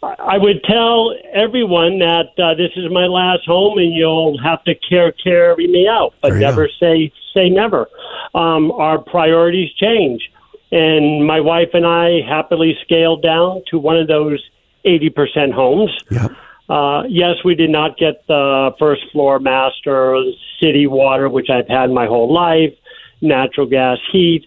I would tell everyone that uh, this is my last home, and you'll have to care carry me out, but never go. say say never. Um, our priorities change, and my wife and I happily scaled down to one of those eighty percent homes.
Yep.
Uh, yes, we did not get the first floor master, city water, which I've had my whole life, natural gas heat.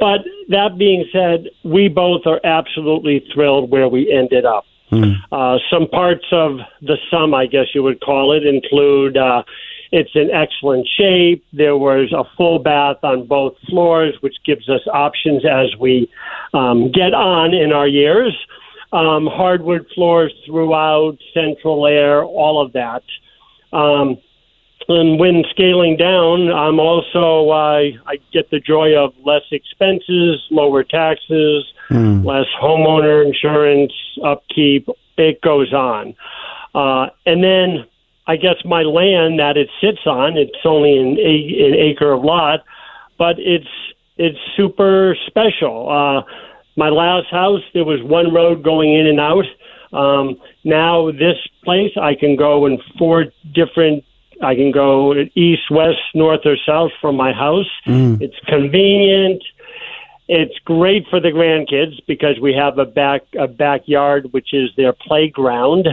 But that being said, we both are absolutely thrilled where we ended up.
Mm.
Uh, some parts of the sum, I guess you would call it, include uh, It's in excellent shape. There was a full bath on both floors, which gives us options as we um, get on in our years. Um, hardwood floors throughout, central air, all of that. Um, and when scaling down, I'm also uh, I get the joy of less expenses, lower taxes, mm. less homeowner insurance, upkeep. It goes on, uh, and then I guess my land that it sits on. It's only an, an acre of lot, but it's it's super special. Uh, my last house, there was one road going in and out. Um, now this place, I can go in four different I can go east, west, north, or south from my house. Mm. It's convenient. It's great for the grandkids because we have a back a backyard which is their playground.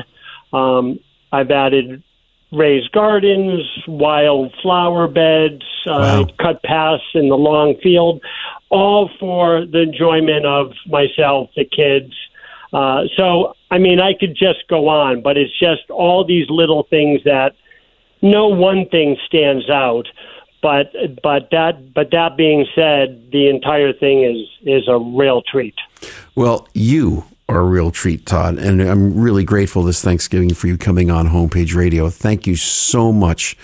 Um, I've added raised gardens, wild flower beds, uh, cut paths in the long field, all for the enjoyment of myself, the kids. Uh, so, I mean, I could just go on, but it's just all these little things that no one thing stands out. But but that but that being said, the entire thing is is a real treat.
Well, you are a real treat, Todd, and I'm really grateful this Thanksgiving for you coming on Homepage Radio. Thank you so much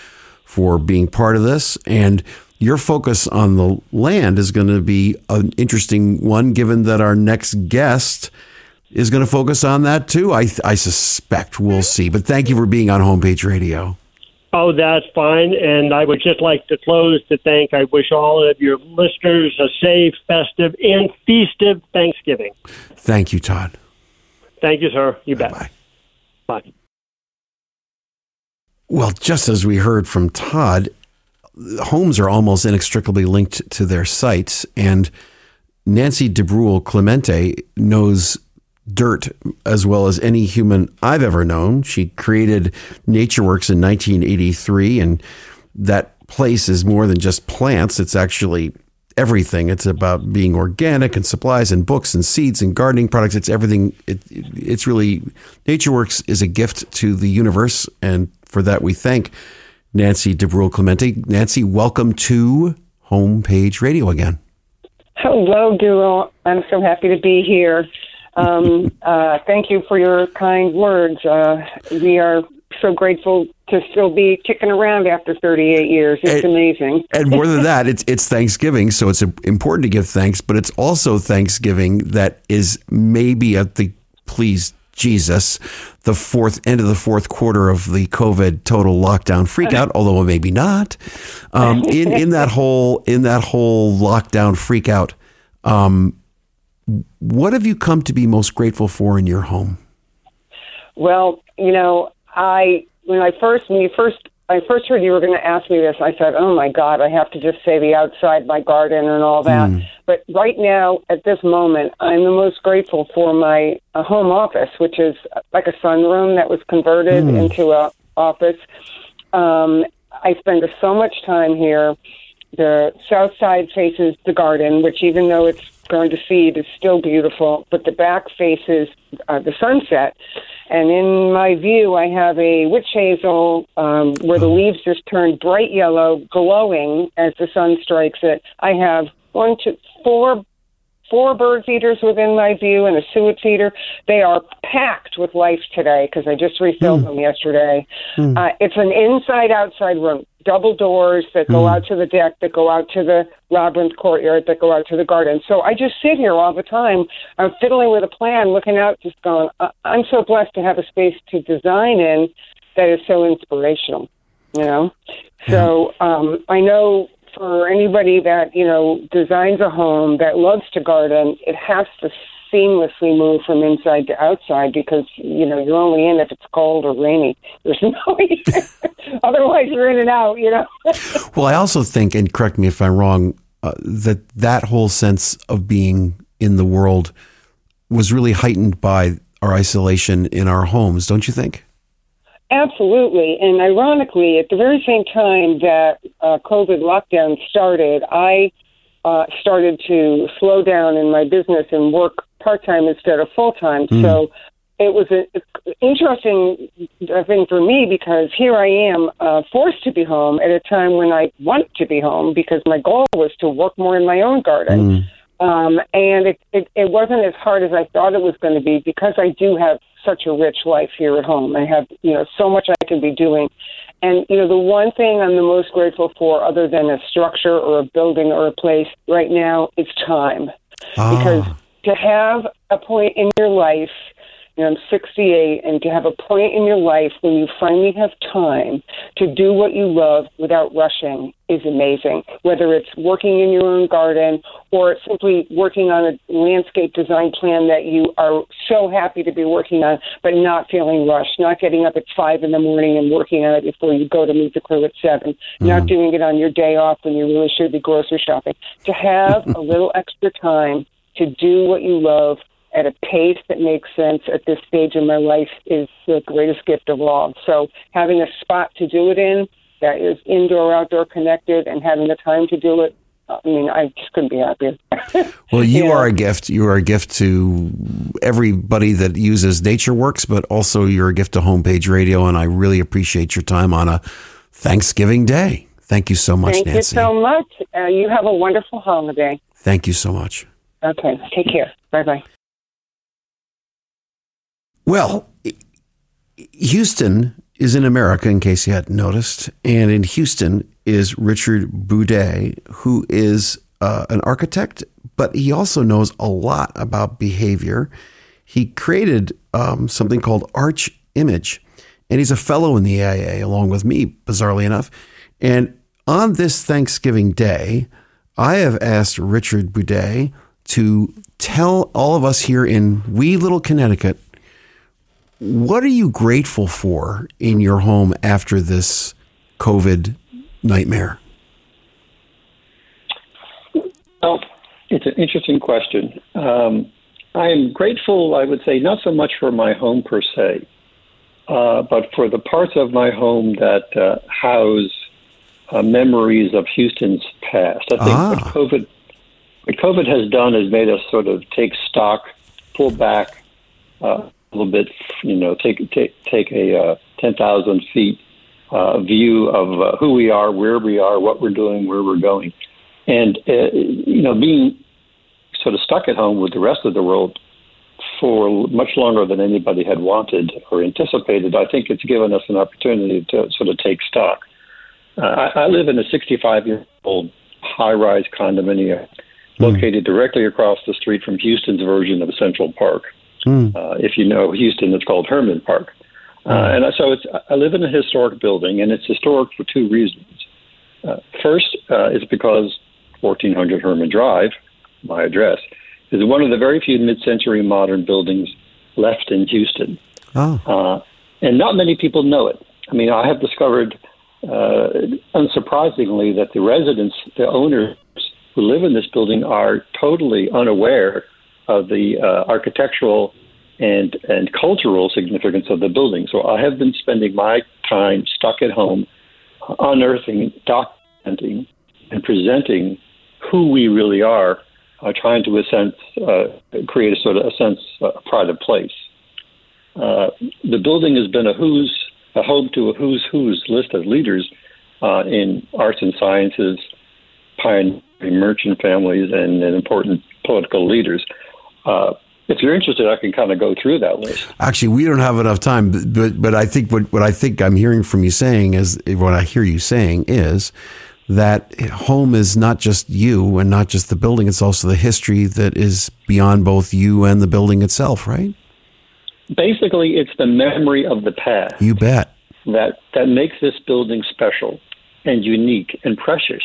for being part of this and your focus on the land is going to be an interesting one given that our next guest is going to focus on that too. I, I suspect we'll see. But thank you for being on Homepage Radio.
Oh, that's fine. And I would just like to close to thank, I wish all of your listeners a safe, festive, and festive Thanksgiving.
Thank you, Todd.
Thank you, sir. You bet. Bye. Bye.
Well, just as we heard from Todd, homes are almost inextricably linked to their sites. And Nancy DuBrule Clemente knows dirt as well as any human I've ever known. She created NatureWorks in 1983, and that place is more than just plants. It's actually everything. It's about being organic and supplies and books and seeds and gardening products. It's everything. It, it's really NatureWorks is a gift to the universe, and for that we thank Nancy DuBrule Clemente. Nancy, welcome to Homepage Radio again.
Hello, Duo. I'm so happy to be here. Um, uh, thank you for your kind words. Uh, we are so grateful to still be kicking around after 38 years. It's and, amazing.
and more than that, it's it's Thanksgiving, so it's important to give thanks. But it's also Thanksgiving that is maybe at the please Jesus, the fourth end of the fourth quarter of the COVID total lockdown freakout, although maybe not. Um, in in that whole in that whole lockdown freakout, um, what have you come to be most grateful for in your home?
Well, you know, I when I first when you first I first heard you were going to ask me this, I said, "Oh my God, I have to just say the outside my garden and all that." Mm. But right now, at this moment, I'm the most grateful for my uh, home office, which is like a sunroom that was converted mm. into a office. Um, I spend so much time here. The south side faces the garden, which even though it's going to seed it is still beautiful, but the back faces uh, the sunset. And in my view, I have a witch hazel um, where the leaves just turn bright yellow, glowing as the sun strikes it. I have one, two, four four bird feeders within my view and a suet feeder. They are packed with life today because I just refilled mm. them yesterday. Mm. Uh, it's an inside outside room double doors that go mm. out to the deck, that go out to the labyrinth courtyard, that go out to the garden. So I just sit here all the time. I'm fiddling with a plan, looking out, just going, I'm so blessed to have a space to design in that is so inspirational, you know? So um, I know for anybody that, you know, designs a home that loves to garden, it has to seamlessly move from inside to outside because you know you're only in if it's cold or rainy. There's no otherwise you're in and out. You know.
well, I also think, and correct me if I'm wrong, uh, that that whole sense of being in the world was really heightened by our isolation in our homes. Don't you think?
Absolutely. And ironically, at the very same time that uh, COVID lockdown started, I uh, started to slow down in my business and work part time instead of full time. Mm. So it was an interesting thing for me because here I am uh, forced to be home at a time when I want to be home because my goal was to work more in my own garden.
Mm.
Um, and it, it, it wasn't as hard as I thought it was going to be because I do have such a rich life here at home. I have, you know, so much I can be doing. And, you know, the one thing I'm the most grateful for, other than a structure or a building or a place right now, is time.
Ah.
Because to have a point in your life you know, I'm 68, and to have a point in your life when you finally have time to do what you love without rushing is amazing. Whether it's working in your own garden or simply working on a landscape design plan that you are so happy to be working on, but not feeling rushed, not getting up at five in the morning and working on it before you go to meet the crew at 7
Mm-hmm.
not doing it on your day off when you really should be grocery shopping. To have a little extra time to do what you love at a pace that makes sense at this stage in my life is the greatest gift of all. So having a spot to do it in that is indoor, outdoor connected, and having the time to do it. I mean, I just couldn't be happier.
Well, you are a gift. You are a gift to everybody that uses NatureWorks, but also you're a gift to Homepage Radio, and I really appreciate your time on a Thanksgiving Day. Thank you so much,
Thank
Nancy.
you so much. Uh, you have a wonderful holiday.
Thank you so much.
Okay, take care. Bye bye.
Well, Houston is in America, in case you hadn't noticed. And in Houston is Richard Buday, who is uh, an architect, but he also knows a lot about behavior. He created um, something called Arch Image, and he's a fellow in the AIA along with me, bizarrely enough. And on this Thanksgiving Day, I have asked Richard Buday to tell all of us here in wee little Connecticut what are you grateful for in your home after this COVID nightmare?
Well, it's an interesting question. Um, I am grateful, I would say, not so much for my home per se, uh, but for the parts of my home that uh, house uh, memories of Houston's past. I think
Ah.
what COVID what COVID has done is made us sort of take stock, pull back uh, a little bit, you know, take take take a uh, ten thousand feet uh, view of uh, who we are, where we are, what we're doing, where we're going, and uh, you know, being sort of stuck at home with the rest of the world for much longer than anybody had wanted or anticipated, I think it's given us an opportunity to sort of take stock. Uh, I, I live in a 65 year old high rise condominium located directly across the street from Houston's version of Central Park. Uh, if you know Houston, it's called Hermann Park. Uh, and so it's, I live in a historic building, and it's historic for two reasons. Uh, first uh, is because 1400 Hermann Drive, my address, is one of the very few mid-century modern buildings left in Houston,
Oh,
uh, and not many people know it. I mean, I have discovered, uh, unsurprisingly, that the residents, the owners who live in this building, are totally unaware of the uh, architectural and and cultural significance of the building. So I have been spending my time stuck at home, unearthing, documenting, and presenting who we really are, uh, trying to a sense uh, create a sort of a sense uh, pride of place. Uh, the building has been a who's a home to a who's who's list of leaders uh, in arts and sciences, pioneering merchant families, and, and important political leaders. Uh, if you're interested, I can kind of go through that list.
actually, we don't have enough time, but but, but I think what, what I think I'm hearing from you saying is what I hear you saying is that home is not just you and not just the building; it's also the history that is beyond both you and the building itself, right?
Basically, it's the memory of the past
You bet.
that that makes this building special and unique and precious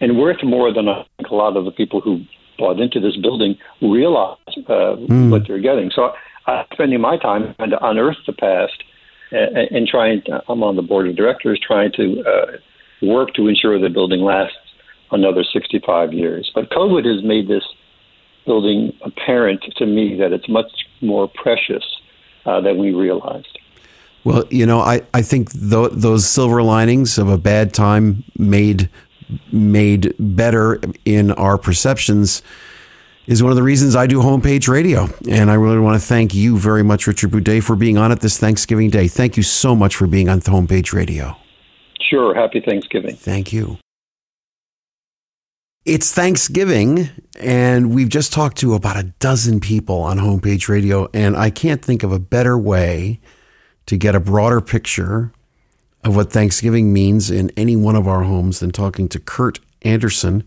and worth more than I think a lot of the people who bought into this building realize uh, what they're getting. So I'm spending my time trying to unearth the past and, and trying. To, I'm on the board of directors trying to uh, work to ensure the building lasts another 65 years. But COVID has made this building apparent to me that it's much more precious uh, than we realized.
Well, you know, I, I think th- those silver linings of a bad time made made better in our perceptions is one of the reasons I do homepage radio. And I really want to thank you very much, Richard Buday, for being on it this Thanksgiving Day. Thank you so much for being on homepage radio.
Sure. Happy Thanksgiving.
Thank you. It's Thanksgiving, and we've just talked to about a dozen people on homepage radio, and I can't think of a better way to get a broader picture of what Thanksgiving means in any one of our homes than talking to Kurt Andersen,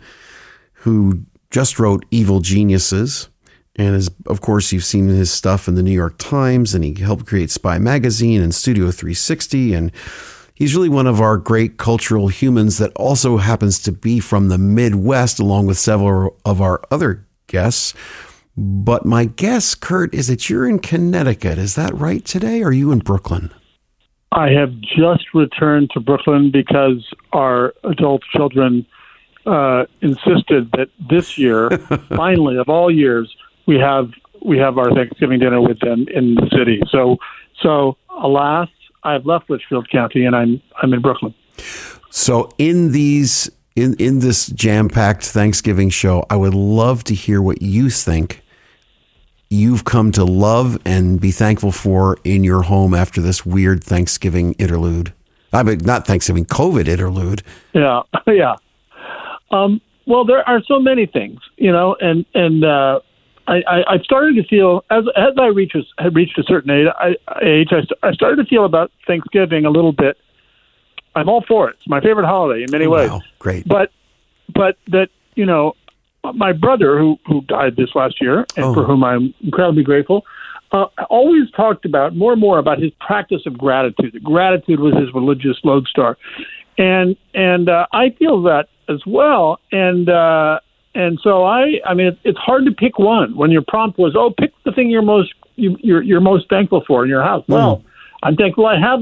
who just wrote Evil Geniuses. And is, of course, you've seen his stuff in the New York Times, and he helped create Spy Magazine and Studio 360. And he's really one of our great cultural humans that also happens to be from the Midwest, along with several of our other guests. But my guess, Kurt, is that you're in Connecticut. Is that right today? Or are you in Brooklyn?
I have just returned to Brooklyn because our adult children uh, insisted that this year, finally of all years, we have we have our Thanksgiving dinner with them in the city. So, so alas, I've left Litchfield County and I'm I'm in Brooklyn.
So in these in in this jam packed Thanksgiving show, I would love to hear what you think you've come to love and be thankful for in your home after this weird Thanksgiving interlude. I mean, not Thanksgiving, COVID interlude.
Yeah, yeah. Um, well, there are so many things, you know, and and uh, I, I, I started to feel as as I reached a, had reached a certain age, I, age I, I started to feel about Thanksgiving a little bit. I'm all for it. It's my favorite holiday in many ways.
Wow, great.
But but that you know, my brother who who died this last year and
Oh.
for whom I'm incredibly grateful. Uh, always talked about more and more about his practice of gratitude. That Gratitude was his religious lodestar, and and uh, I feel that as well. And uh, and so I, I mean, it's, it's hard to pick one when your prompt was, oh, pick the thing you're most you, you're you're most thankful for in your house. Well, I'm thankful I have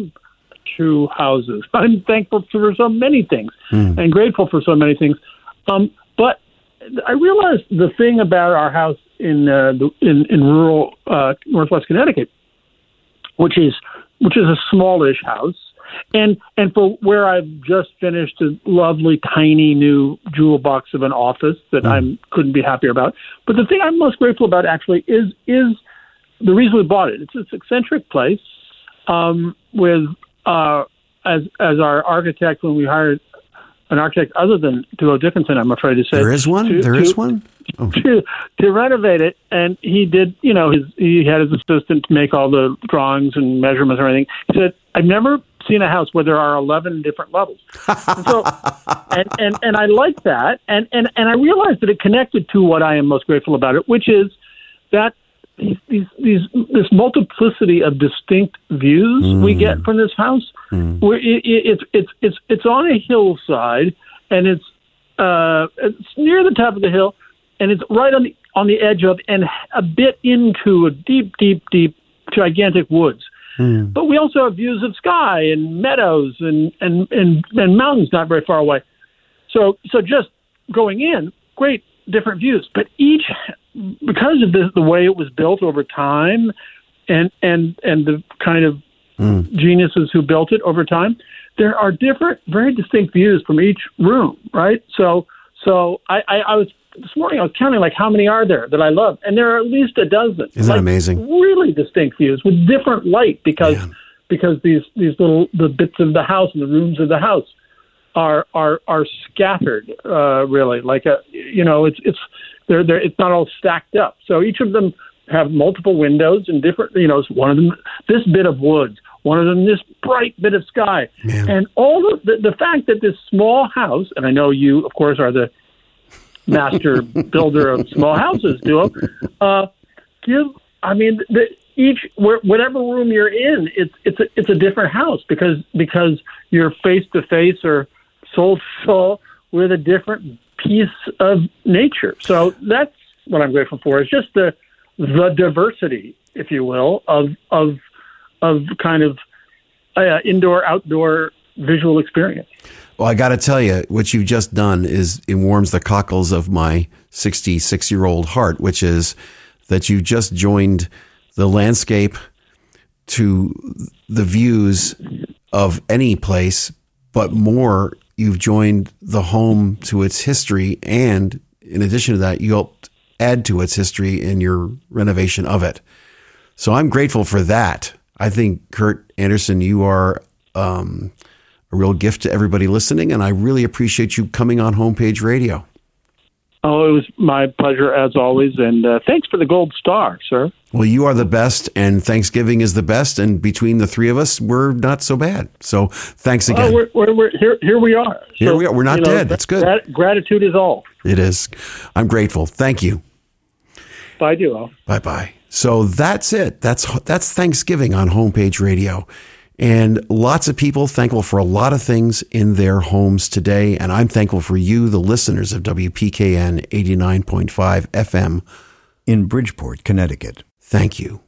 two houses. I'm thankful for so many things and grateful for so many things. Um, I realized the thing about our house in uh, the, in, in rural uh, Northwest Connecticut, which is which is a smallish house, and and for where I've just finished a lovely tiny new jewel box of an office that I couldn't be happier about. But the thing I'm most grateful about actually is is the reason we bought it. It's this eccentric place um, with uh, as as our architect when we hired an architect other than Duo Dickinson. I'm afraid to say
There is one.
to-
There is
to-
one. Oh.
to to renovate it, and he did. You know, his he had his assistant make all the drawings and measurements and everything. He said, "I've never seen a house where there are eleven different levels." and so, and, and and I like that, and and and I realized that it connected to what I am most grateful about it, which is that these these, these this multiplicity of distinct views we mm. get from this house. Mm. Where it, it, it's it's it's it's on a hillside, and it's uh, it's near the top of the hill, and it's right on the on the edge of and a bit into a deep, deep, deep, gigantic woods. Mm. But we also have views of sky and meadows and and and, and mountains not very far away. So so just going in, great different views, but each because of the, the way it was built over time, and and and the kind of hmm. geniuses who built it over time, there are different, very distinct views from each room, right? So, so I, I, I was this morning. I was counting like how many are there that I love, and there are at least a dozen.
Isn't that
Like,
amazing?
Really distinct views with different light because because these these little the bits of the house and the rooms of the house are are are scattered. Uh, really, like a you know, it's it's they're they're it's not all stacked up. So each of them have multiple windows and different. You know, one of them this bit of woods, one of them this bright bit of sky, and all of the the fact that this small house, and I know you, of course, are the master builder of small houses, duo. Uh, give, I mean, the, each whatever room you're in, it's it's a it's a different house because because you're face to face or soul to soul with a different piece of nature. So that's what I'm grateful for. Is just the the diversity, if you will, of of of kind of uh, indoor outdoor visual experience.
Well, I got to tell you, what you've just done is it warms the cockles of my 66 year old heart, which is that you just joined the landscape to the views of any place, but more, you've joined the home to its history. And in addition to that, you helped add to its history in your renovation of it. So I'm grateful for that. I think Kurt Andersen, you are um, a real gift to everybody listening, and I really appreciate you coming on Homepage Radio.
Oh, it was my pleasure as always, and uh, thanks for the gold star, sir.
Well, you are the best, and Thanksgiving is the best, and between the three of us, we're not so bad. So thanks again.
Oh, we're, we're, we're, here, here we are.
Here we are. We're not
you know,
dead. That's good.
grat- gratitude is all.
It is. I'm grateful. Thank you.
Bye, all.
Bye bye. So that's it. That's that's Thanksgiving on Homepage Radio. And lots of people thankful for a lot of things in their homes today. And I'm thankful for you, the listeners of WPKN 89.5 FM
in Bridgeport, Connecticut.
Thank you.